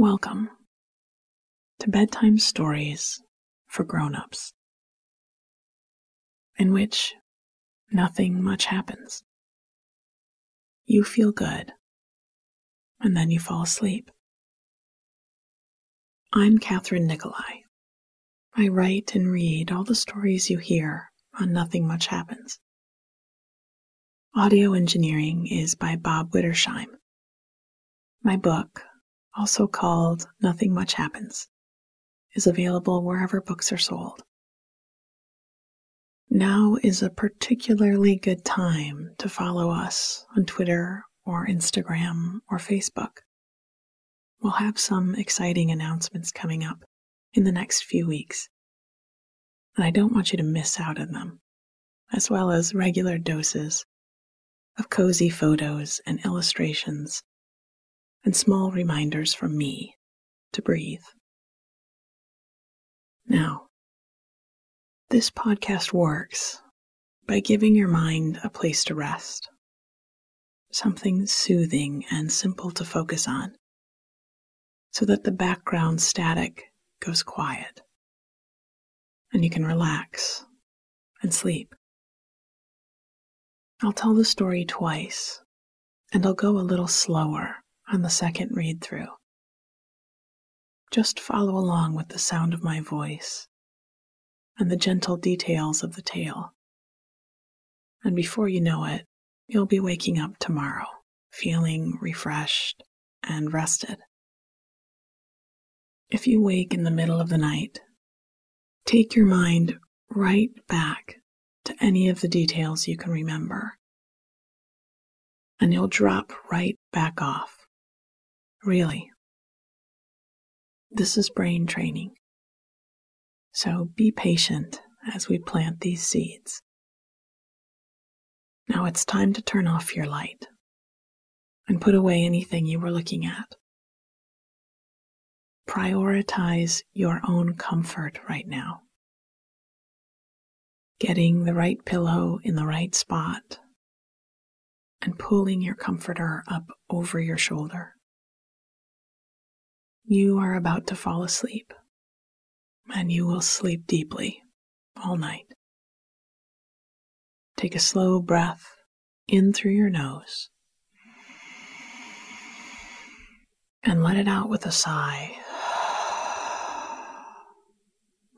Welcome to Bedtime Stories for Grown-ups, in which nothing much happens. You feel good, and then you fall asleep. I'm Kathryn Nicolai. I write and read all the stories you hear on Nothing Much Happens. Audio engineering is by Bob Wittersheim. My book, also called Nothing Much Happens, is available wherever books are sold. Now is a particularly good time to follow us on Twitter or Instagram or Facebook. We'll have some exciting announcements coming up in the next few weeks, and I don't want you to miss out on them, as well as regular doses of cozy photos and illustrations and small reminders from me to breathe. Now, this podcast works by giving your mind a place to rest, something soothing and simple to focus on, so that the background static goes quiet and you can relax and sleep. I'll tell the story twice, and I'll go a little slower on the second read through. Just follow along with the sound of my voice and the gentle details of the tale. And before you know it, you'll be waking up tomorrow feeling refreshed and rested. If you wake in the middle of the night, take your mind right back to any of the details you can remember. And you'll drop right back off. Really. This is brain training. So be patient as we plant these seeds. Now it's time to turn off your light and put away anything you were looking at. Prioritize your own comfort right now getting the right pillow in the right spot, and pulling your comforter up over your shoulder. You are about to fall asleep, and you will sleep deeply all night. Take a slow breath in through your nose and let it out with a sigh.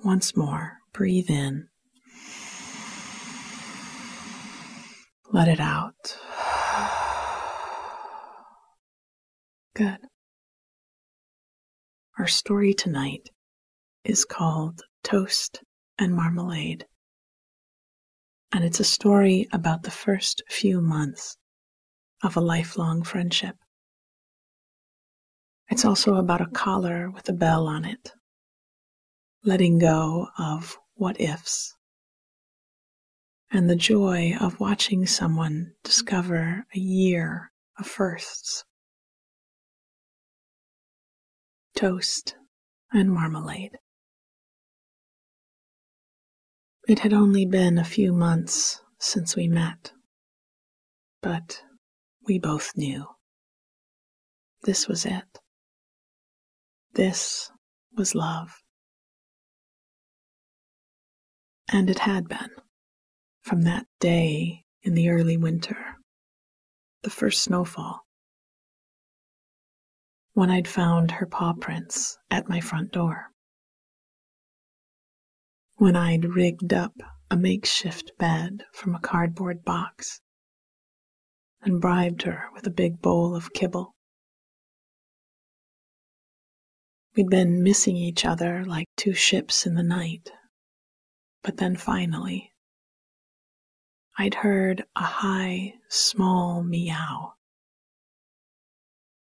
Once more, breathe in Let it out. Good. Our story tonight is called Toast and Marmalade. And it's a story about the first few months of a lifelong friendship. It's also about a collar with a bell on it, letting go of what ifs and the joy of watching someone discover a year of firsts. Toast and marmalade. It had only been a few months since we met, but we both knew. This was it. This was love. And it had been from that day in the early winter, the first snowfall, when I'd found her paw prints at my front door. When I'd rigged up a makeshift bed from a cardboard box and bribed her with a big bowl of kibble. We'd been missing each other like two ships in the night, but then finally, I'd heard a high, small meow.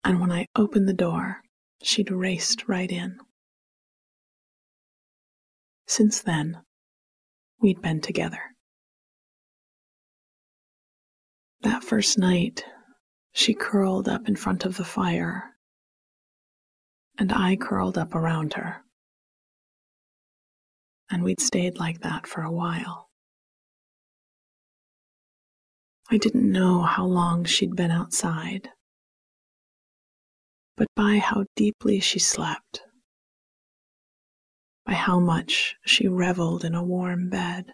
And when I opened the door, she'd raced right in. Since then, we'd been together. That first night, she curled up in front of the fire, and I curled up around her. And we'd stayed like that for a while. I didn't know how long she'd been outside. But by how deeply she slept, by how much she reveled in a warm bed,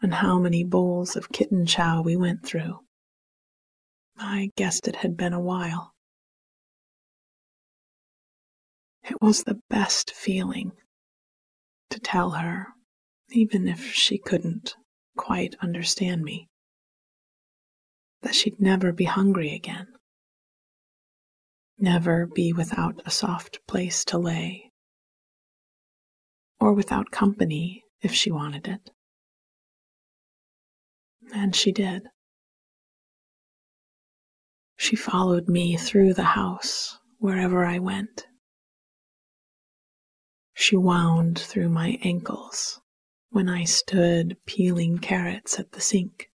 and how many bowls of kitten chow we went through. I guessed it had been a while. It was the best feeling to tell her, even if she couldn't quite understand me, that she'd never be hungry again, never be without a soft place to lay, or without company if she wanted it. And she did. She followed me through the house wherever I went. She wound through my ankles when I stood peeling carrots at the sink.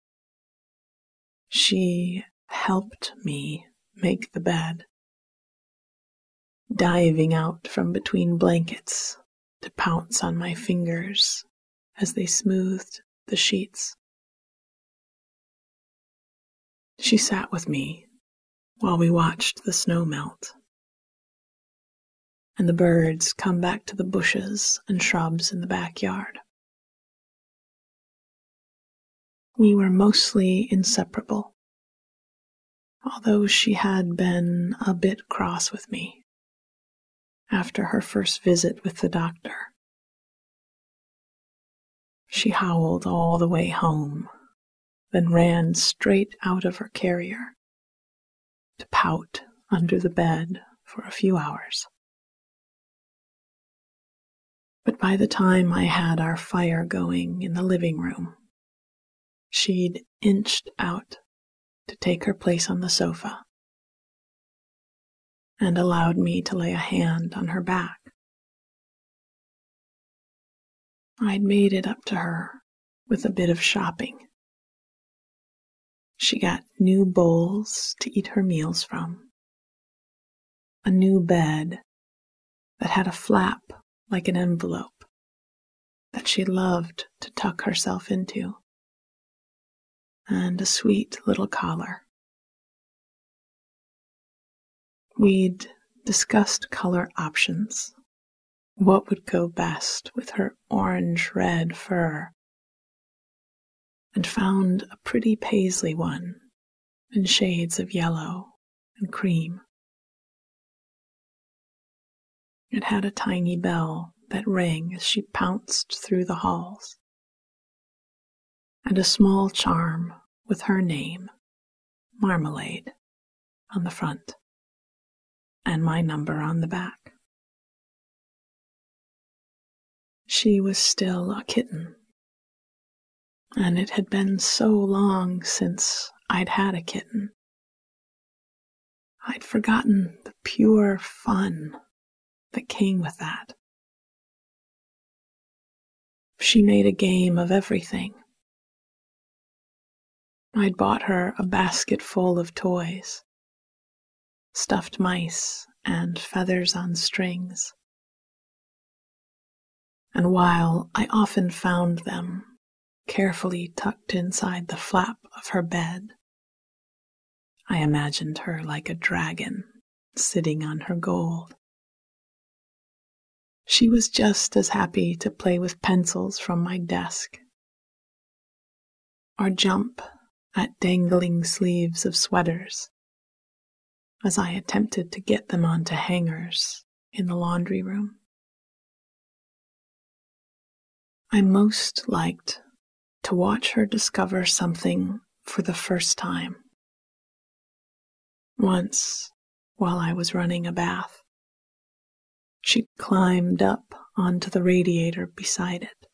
She helped me make the bed, diving out from between blankets to pounce on my fingers as they smoothed the sheets. She sat with me while we watched the snow melt and the birds come back to the bushes and shrubs in the backyard. We were mostly inseparable, although she had been a bit cross with me after her first visit with the doctor. She howled all the way home, then ran straight out of her carrier to pout under the bed for a few hours. But by the time I had our fire going in the living room, she'd inched out to take her place on the sofa and allowed me to lay a hand on her back. I'd made it up to her with a bit of shopping. She got new bowls to eat her meals from, a new bed that had a flap like an envelope that she loved to tuck herself into, and a sweet little collar. We'd discussed color options, what would go best with her orange red fur, and found a pretty paisley one in shades of yellow and cream. It had a tiny bell that rang as she pounced through the halls, and a small charm with her name, Marmalade, on the front, and my number on the back. She was still a kitten, and it had been so long since I'd had a kitten. I'd forgotten the pure fun that came with that. She made a game of everything. I'd bought her a basket full of toys stuffed mice and feathers on strings. And while I often found them carefully tucked inside the flap of her bed, I imagined her like a dragon sitting on her gold. She was just as happy to play with pencils from my desk or jump at dangling sleeves of sweaters as I attempted to get them onto hangers in the laundry room. I most liked to watch her discover something for the first time. Once, while I was running a bath, she climbed up onto the radiator beside it,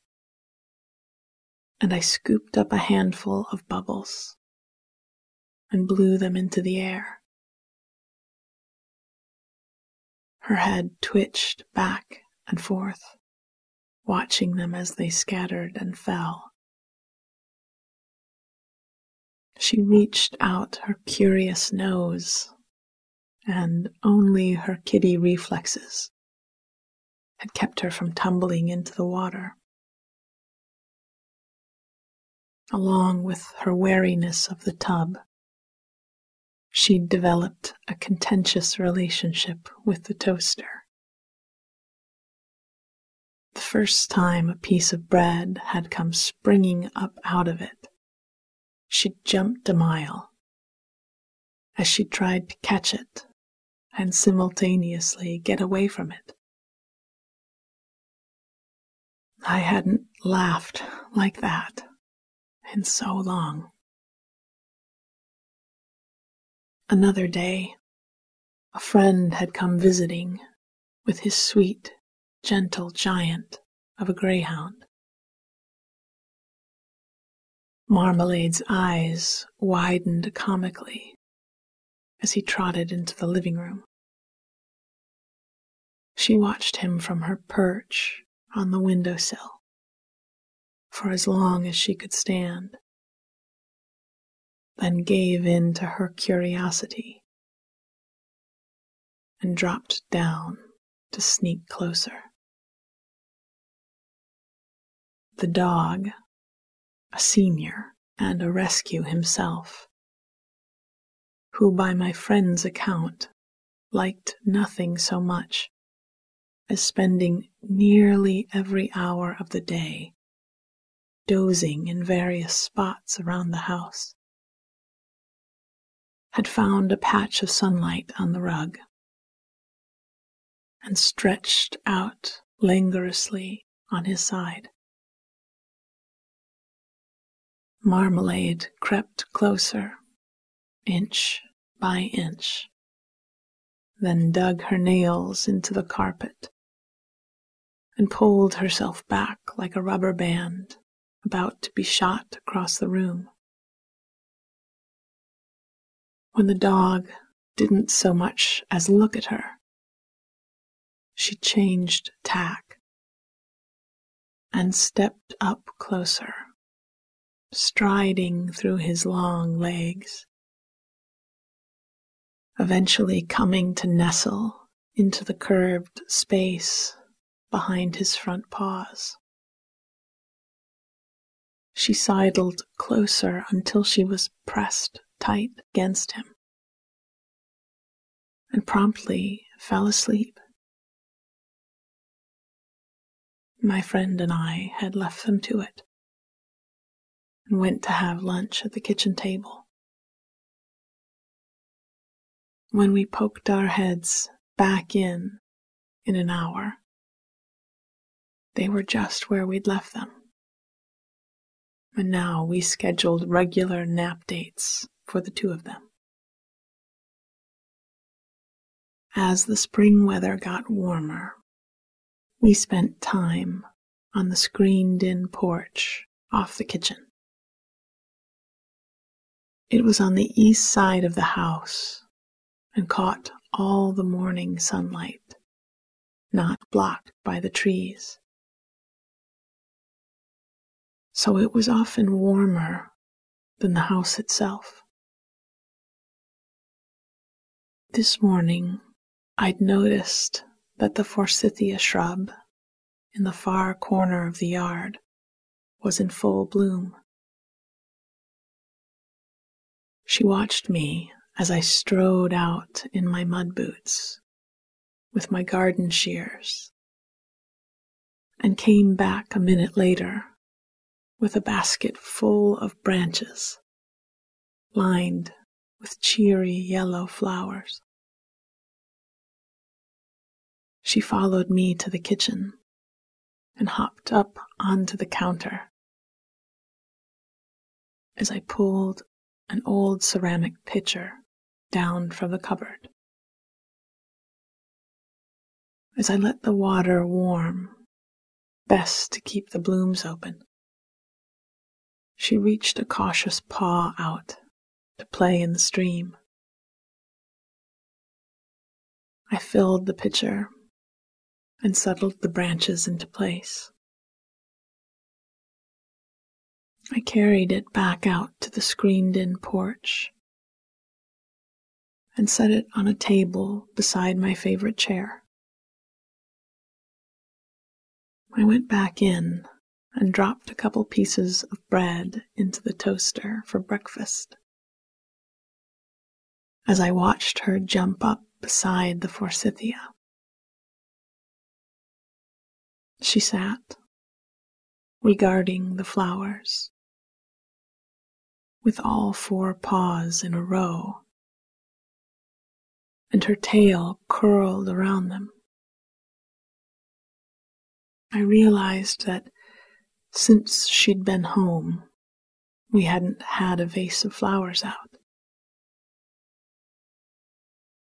and I scooped up a handful of bubbles and blew them into the air. Her head twitched back and forth, watching them as they scattered and fell. She reached out her curious nose, and only her kitty reflexes had kept her from tumbling into the water. Along with her wariness of the tub, she'd developed a contentious relationship with the toaster. The first time a piece of bread had come springing up out of it, she'd jumped a mile as she tried to catch it and simultaneously get away from it. I hadn't laughed like that in so long. Another day, a friend had come visiting with his sweet, gentle giant of a greyhound. Marmalade's eyes widened comically as he trotted into the living room. She watched him from her perch on the window sill for as long as she could stand, then gave in to her curiosity and dropped down to sneak closer. The dog, a senior and a rescue himself, who by my friend's account liked nothing so much as spending nearly every hour of the day dozing in various spots around the house, had found a patch of sunlight on the rug and stretched out languorously on his side. Marmalade crept closer, inch by inch, then dug her nails into the carpet and pulled herself back like a rubber band about to be shot across the room. When the dog didn't so much as look at her, she changed tack and stepped up closer, striding through his long legs, eventually coming to nestle into the curved space behind his front paws. She sidled closer until she was pressed tight against him and promptly fell asleep. My friend and I had left them to it and went to have lunch at the kitchen table. When we poked our heads back in in an hour, they were just where we'd left them. And now we scheduled regular nap dates for the two of them. As the spring weather got warmer, we spent time on the screened in porch off the kitchen. It was on the east side of the house and caught all the morning sunlight, not blocked by the trees so it was often warmer than the house itself. This morning, I'd noticed that the forsythia shrub in the far corner of the yard was in full bloom. She watched me as I strode out in my mud boots with my garden shears and came back a minute later with a basket full of branches lined with cheery yellow flowers. She followed me to the kitchen and hopped up onto the counter. As I pulled an old ceramic pitcher down from the cupboard. As I let the water warm, best to keep the blooms open. She reached a cautious paw out to play in the stream. I filled the pitcher and settled the branches into place. I carried it back out to the screened in porch and set it on a table beside my favorite chair. I went back in and dropped a couple pieces of bread into the toaster for breakfast. As I watched her jump up beside the forsythia. She sat, regarding the flowers, with all four paws in a row, and her tail curled around them. I realized that since she'd been home, we hadn't had a vase of flowers out.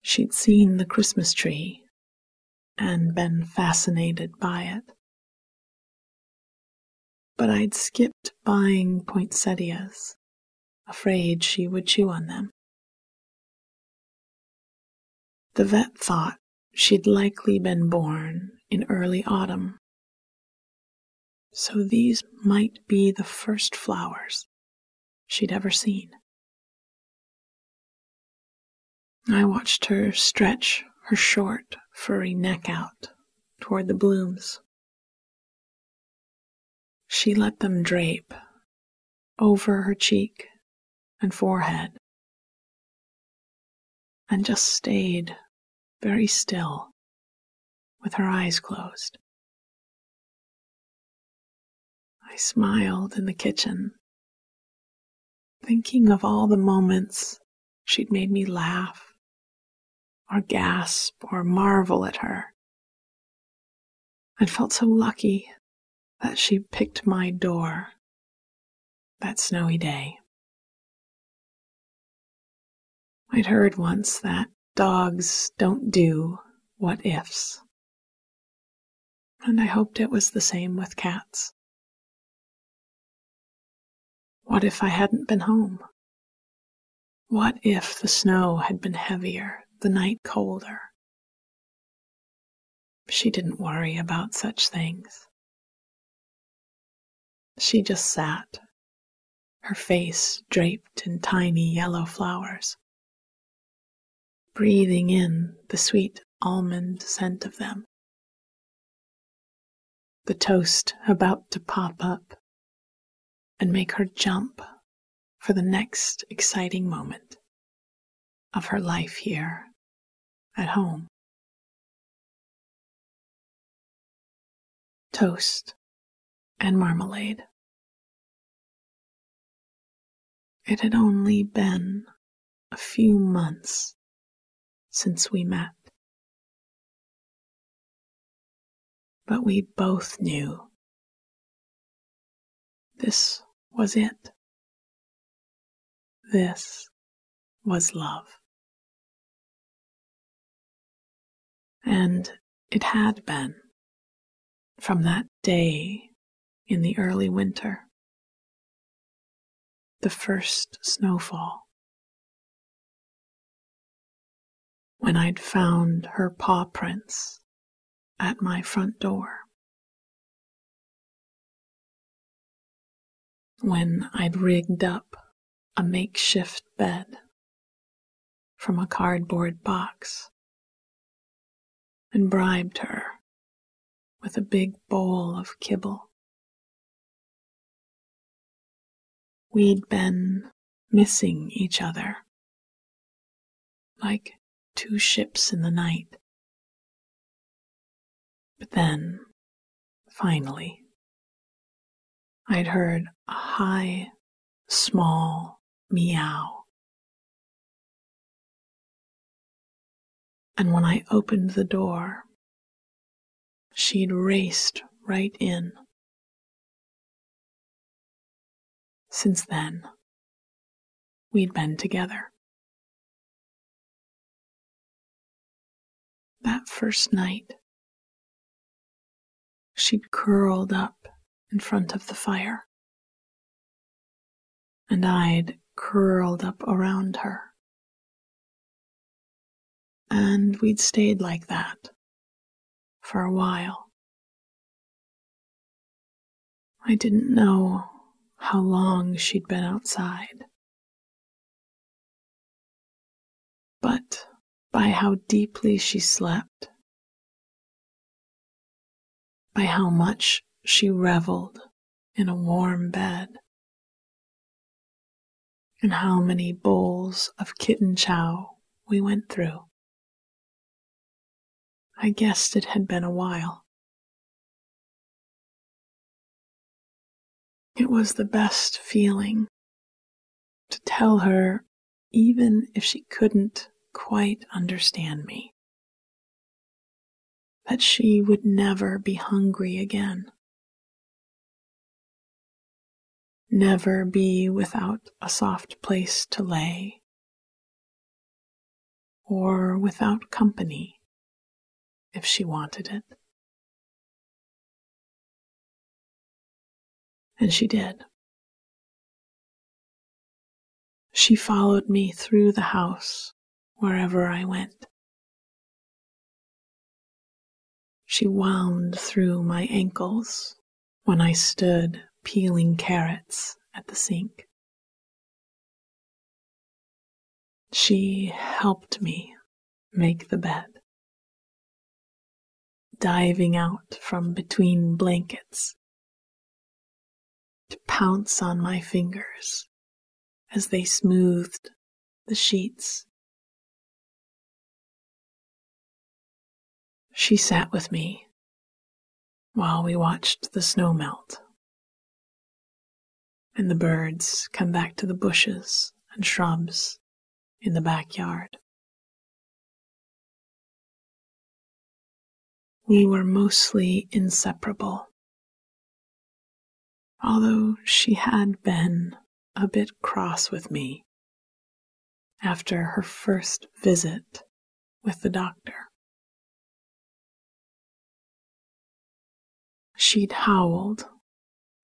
She'd seen the Christmas tree and been fascinated by it. But I'd skipped buying poinsettias, afraid she would chew on them. The vet thought she'd likely been born in early autumn so these might be the first flowers she'd ever seen. I watched her stretch her short, furry neck out toward the blooms. She let them drape over her cheek and forehead and just stayed very still with her eyes closed. I smiled in the kitchen, thinking of all the moments she'd made me laugh or gasp or marvel at her. I felt so lucky that she picked my door that snowy day. I'd heard once that dogs don't do what ifs, and I hoped it was the same with cats. What if I hadn't been home? What if the snow had been heavier, the night colder? She didn't worry about such things. She just sat, her face draped in tiny yellow flowers, breathing in the sweet almond scent of them. The toast about to pop up and make her jump for the next exciting moment of her life here at home. Toast and marmalade. It had only been a few months since we met. But we both knew this was it. This was love. And it had been from that day in the early winter, the first snowfall, when I'd found her paw prints at my front door. when I'd rigged up a makeshift bed from a cardboard box and bribed her with a big bowl of kibble. We'd been missing each other like two ships in the night. But then, finally, I'd heard a high, small meow. And when I opened the door, she'd raced right in. Since then, we'd been together. That first night, she'd curled up in front of the fire. And I'd curled up around her. And we'd stayed like that for a while. I didn't know how long she'd been outside. But by how deeply she slept, by how much she reveled in a warm bed. And how many bowls of kitten chow we went through. I guessed it had been a while. It was the best feeling to tell her, even if she couldn't quite understand me, that she would never be hungry again. Never be without a soft place to lay, or without company if she wanted it. And she did. She followed me through the house wherever I went. She wound through my ankles when I stood peeling carrots at the sink. She helped me make the bed, diving out from between blankets to pounce on my fingers as they smoothed the sheets. She sat with me while we watched the snow melt and the birds come back to the bushes and shrubs in the backyard. We were mostly inseparable, although she had been a bit cross with me after her first visit with the doctor. She'd howled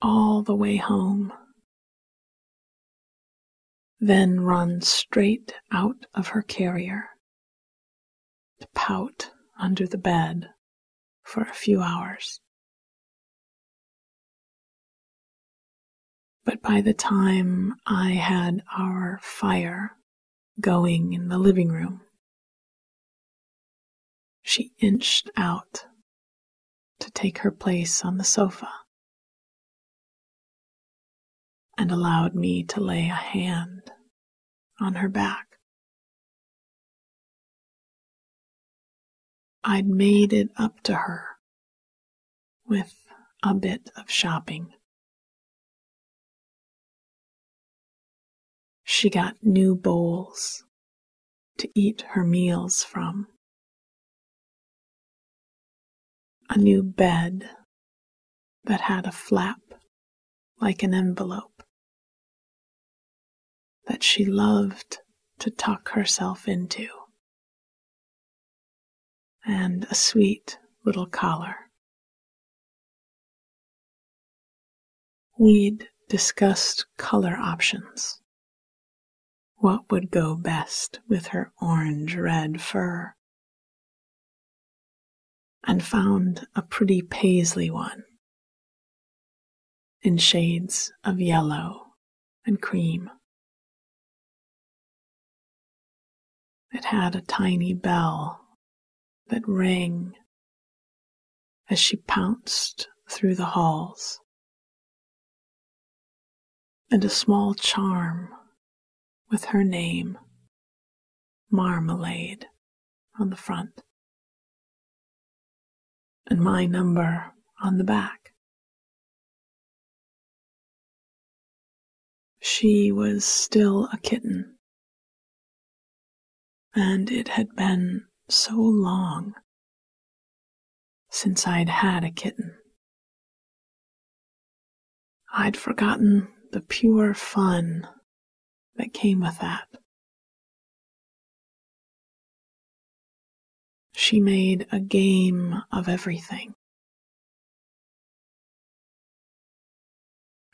all the way home then run straight out of her carrier to pout under the bed for a few hours. But by the time I had our fire going in the living room, she inched out to take her place on the sofa and allowed me to lay a hand on her back. I'd made it up to her with a bit of shopping. She got new bowls to eat her meals from, a new bed that had a flap like an envelope that she loved to tuck herself into, and a sweet little collar. We'd discussed color options. What would go best with her orange red fur? And found a pretty paisley one in shades of yellow and cream. It had a tiny bell that rang as she pounced through the halls, and a small charm with her name, Marmalade, on the front, and my number on the back. She was still a kitten. And it had been so long since I'd had a kitten. I'd forgotten the pure fun that came with that. She made a game of everything.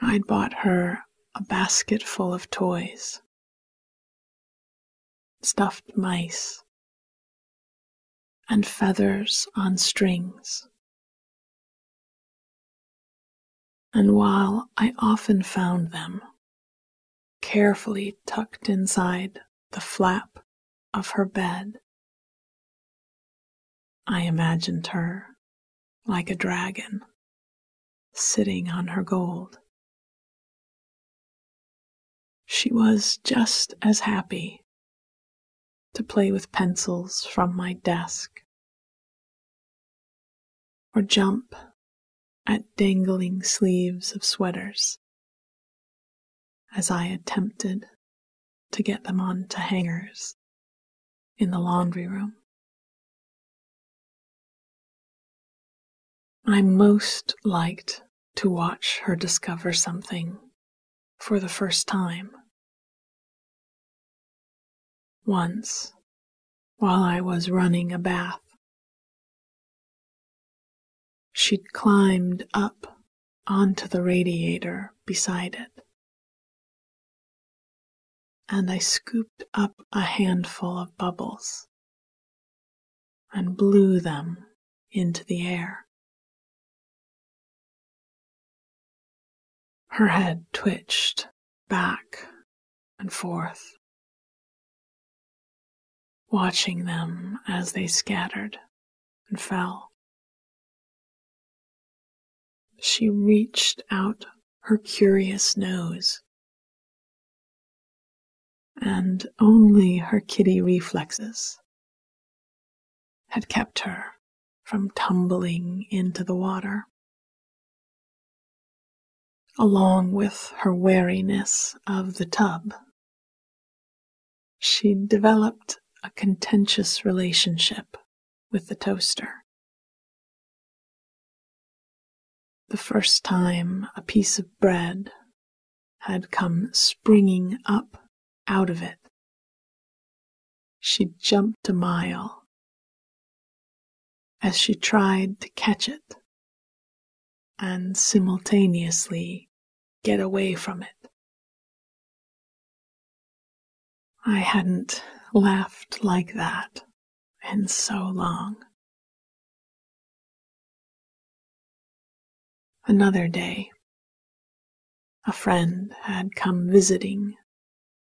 I'd bought her a basket full of toys stuffed mice, and feathers on strings. And while I often found them carefully tucked inside the flap of her bed, I imagined her like a dragon sitting on her gold. She was just as happy to play with pencils from my desk, or jump at dangling sleeves of sweaters as I attempted to get them onto hangers in the laundry room. I most liked to watch her discover something for the first time. Once, while I was running a bath, she'd climbed up onto the radiator beside it. And I scooped up a handful of bubbles and blew them into the air. Her head twitched back and forth, watching them as they scattered and fell. She reached out her curious nose, and only her kitty reflexes had kept her from tumbling into the water along with her wariness of the tub. She developed a contentious relationship with the toaster. The first time a piece of bread had come springing up out of it, she jumped a mile as she tried to catch it and simultaneously get away from it. I hadn't laughed like that in so long. Another day, a friend had come visiting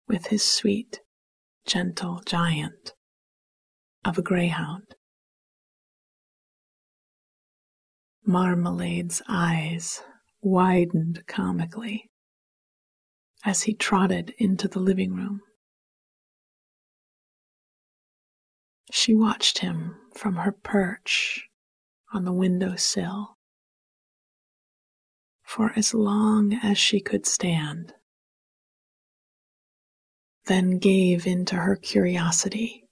with his sweet, gentle giant of a greyhound. Marmalade's eyes widened comically as he trotted into the living room. She watched him from her perch on the window sill for as long as she could stand, then gave into her curiosity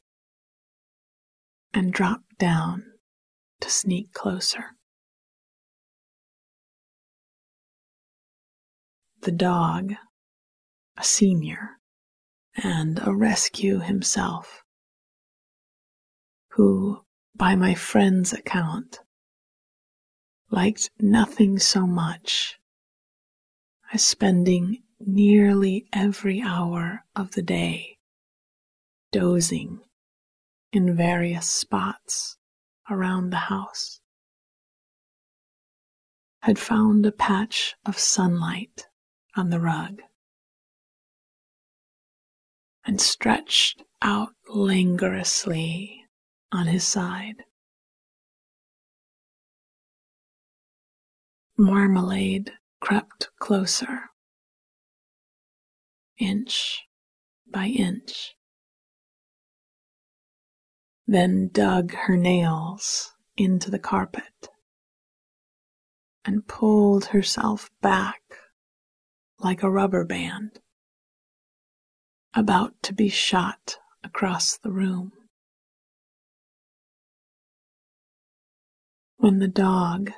and dropped down to sneak closer. the dog, a senior, and a rescue himself, who, by my friend's account, liked nothing so much as spending nearly every hour of the day dozing in various spots around the house, had found a patch of sunlight on the rug and stretched out languorously on his side. Marmalade crept closer, inch by inch, then dug her nails into the carpet and pulled herself back like a rubber band, about to be shot across the room. When the dog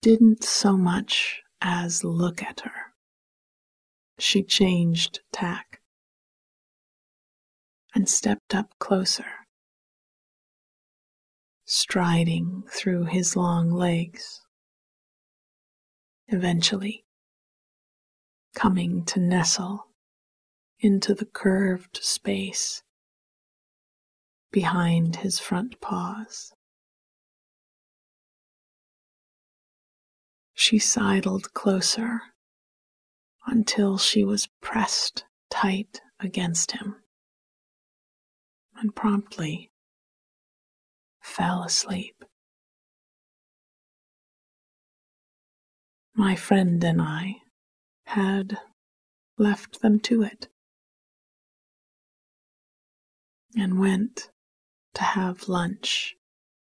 didn't so much as look at her, she changed tack and stepped up closer, striding through his long legs. Eventually, coming to nestle into the curved space behind his front paws. She sidled closer until she was pressed tight against him and promptly fell asleep. My friend and I had left them to it. and went to have lunch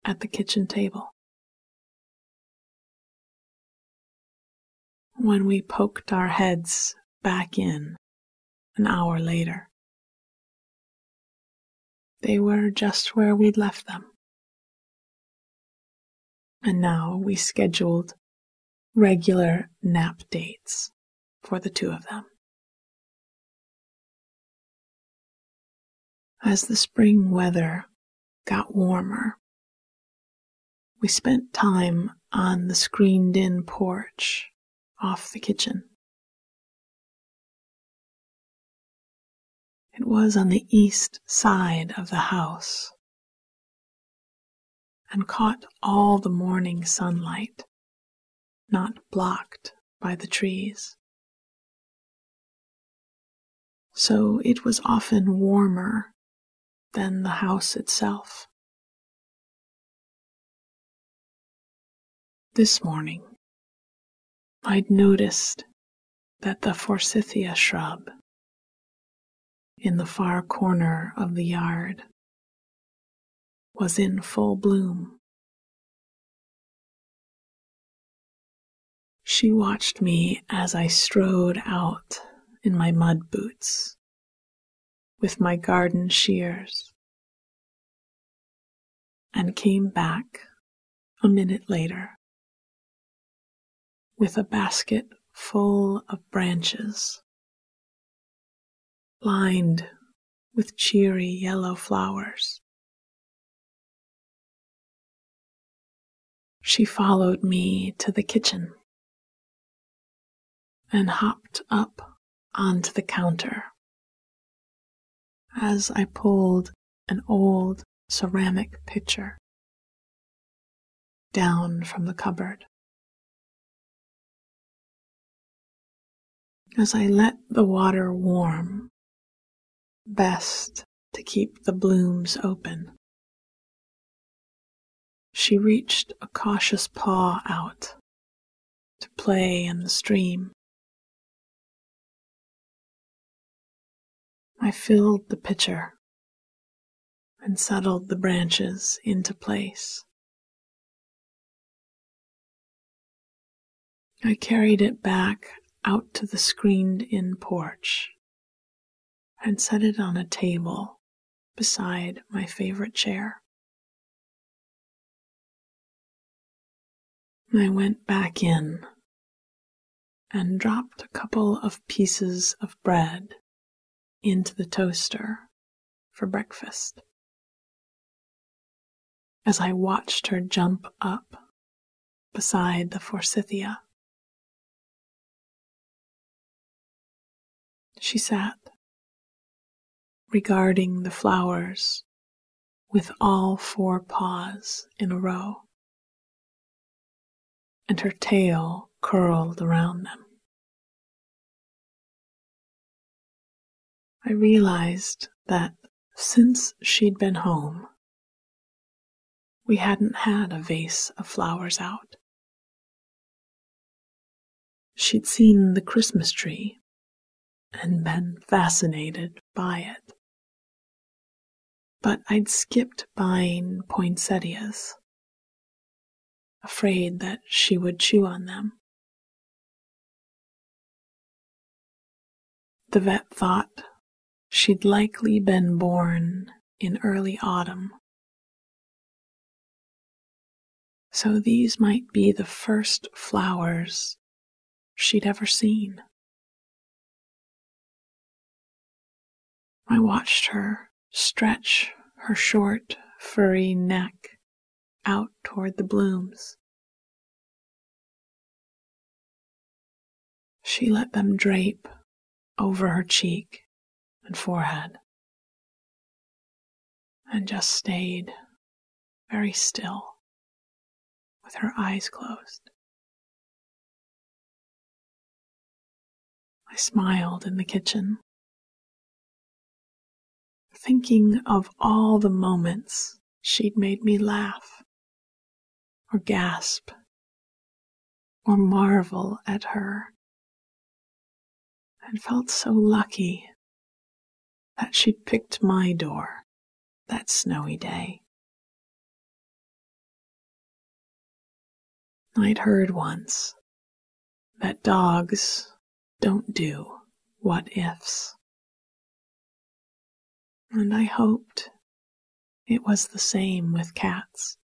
at the kitchen table. When we poked our heads back in an hour later, they were just where we'd left them. And now we scheduled regular nap dates for the two of them. As the spring weather got warmer, we spent time on the screened in porch off the kitchen. It was on the east side of the house and caught all the morning sunlight, not blocked by the trees. So it was often warmer than the house itself. This morning, I'd noticed that the forsythia shrub in the far corner of the yard was in full bloom. She watched me as I strode out in my mud boots with my garden shears and came back a minute later with a basket full of branches lined with cheery yellow flowers. She followed me to the kitchen and hopped up onto the counter as I pulled an old ceramic pitcher down from the cupboard. As I let the water warm, best to keep the blooms open. She reached a cautious paw out to play in the stream. I filled the pitcher and settled the branches into place. I carried it back out to the screened in porch and set it on a table beside my favorite chair. I went back in and dropped a couple of pieces of bread into the toaster for breakfast. As I watched her jump up beside the forsythia, she sat regarding the flowers with all four paws in a row, and her tail curled around them. I realized that since she'd been home, we hadn't had a vase of flowers out. She'd seen the Christmas tree and been fascinated by it but I'd skipped buying poinsettias, afraid that she would chew on them. The vet thought she'd likely been born in early autumn. So these might be the first flowers she'd ever seen. I watched her stretch her short, furry neck out toward the blooms. She let them drape over her cheek and forehead and just stayed very still with her eyes closed. I smiled in the kitchen thinking of all the moments she'd made me laugh, or gasp, or marvel at her, and felt so lucky that she'd picked my door that snowy day. I'd heard once that dogs don't do what ifs. And I hoped it was the same with cats.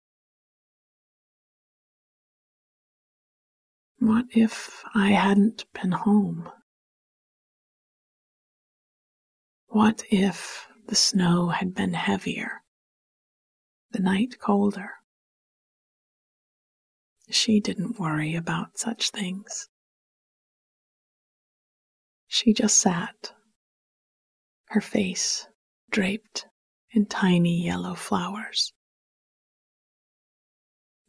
What if I hadn't been home? What if the snow had been heavier, the night colder? She didn't worry about such things. She just sat, her face draped in tiny yellow flowers,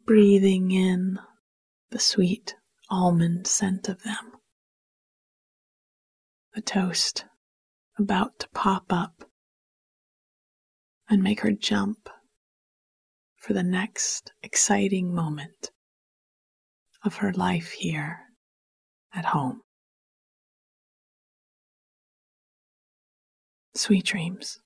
breathing in the sweet almond scent of them. The toast about to pop up and make her jump for the next exciting moment of her life here at home. Sweet dreams.